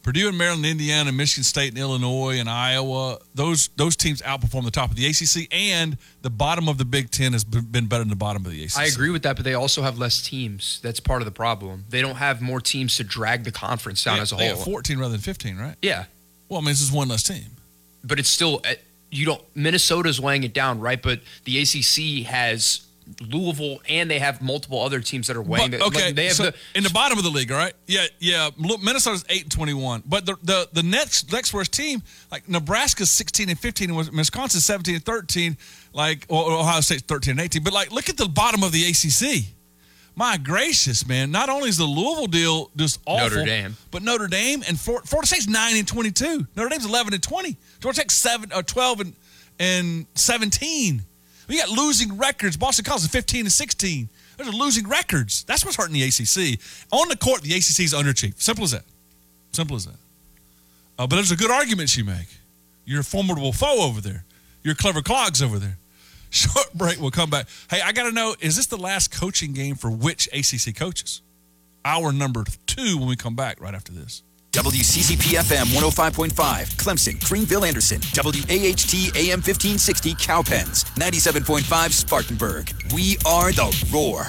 Purdue and Maryland, Indiana, Michigan State, and Illinois and Iowa, those those teams outperform the top of the ACC, and the bottom of the Big Ten has been better than the bottom of the ACC. I agree with that, but they also have less teams. That's part of the problem. They don't have more teams to drag the conference down They- as a whole. have 14 rather than 15, right? Yeah, Well, I mean, this is one less team. but it's still uh, you don't. Minnesota's weighing it down, right? But the ACC has Louisville, and they have multiple other teams that are weighing. But, okay, like, they have so the in the bottom of the league, all right? Yeah, yeah. Minnesota's eight and twenty-one, but the the the next next worst team, like Nebraska's sixteen and fifteen, and Wisconsin's seventeen and thirteen, like or Ohio State's thirteen and eighteen. But like, look at the bottom of the ACC. My gracious, man! Not only is the Louisville deal just awful, Notre Dame. but Notre Dame and Florida, Florida State's nine and twenty-two. Notre Dame's eleven and twenty. Georgia Tech's seven or twelve and and seventeen. We got losing records. Boston College is fifteen and sixteen. Those are losing records. That's what's hurting the ACC. On the court, the ACC is underachieved. Simple as that. Simple as that. Uh, but there's a good argument you make. You're a formidable foe over there. You're clever clogs over there. Short break. We'll come back. Hey, I got to know: is this the last coaching game for which ACC coaches? Hour number two when we come back right after this. WCCP FM 105.5, Clemson, Greenville, Anderson, WAHT AM 1560, Cowpens, 97.5, Spartanburg. We are the Roar.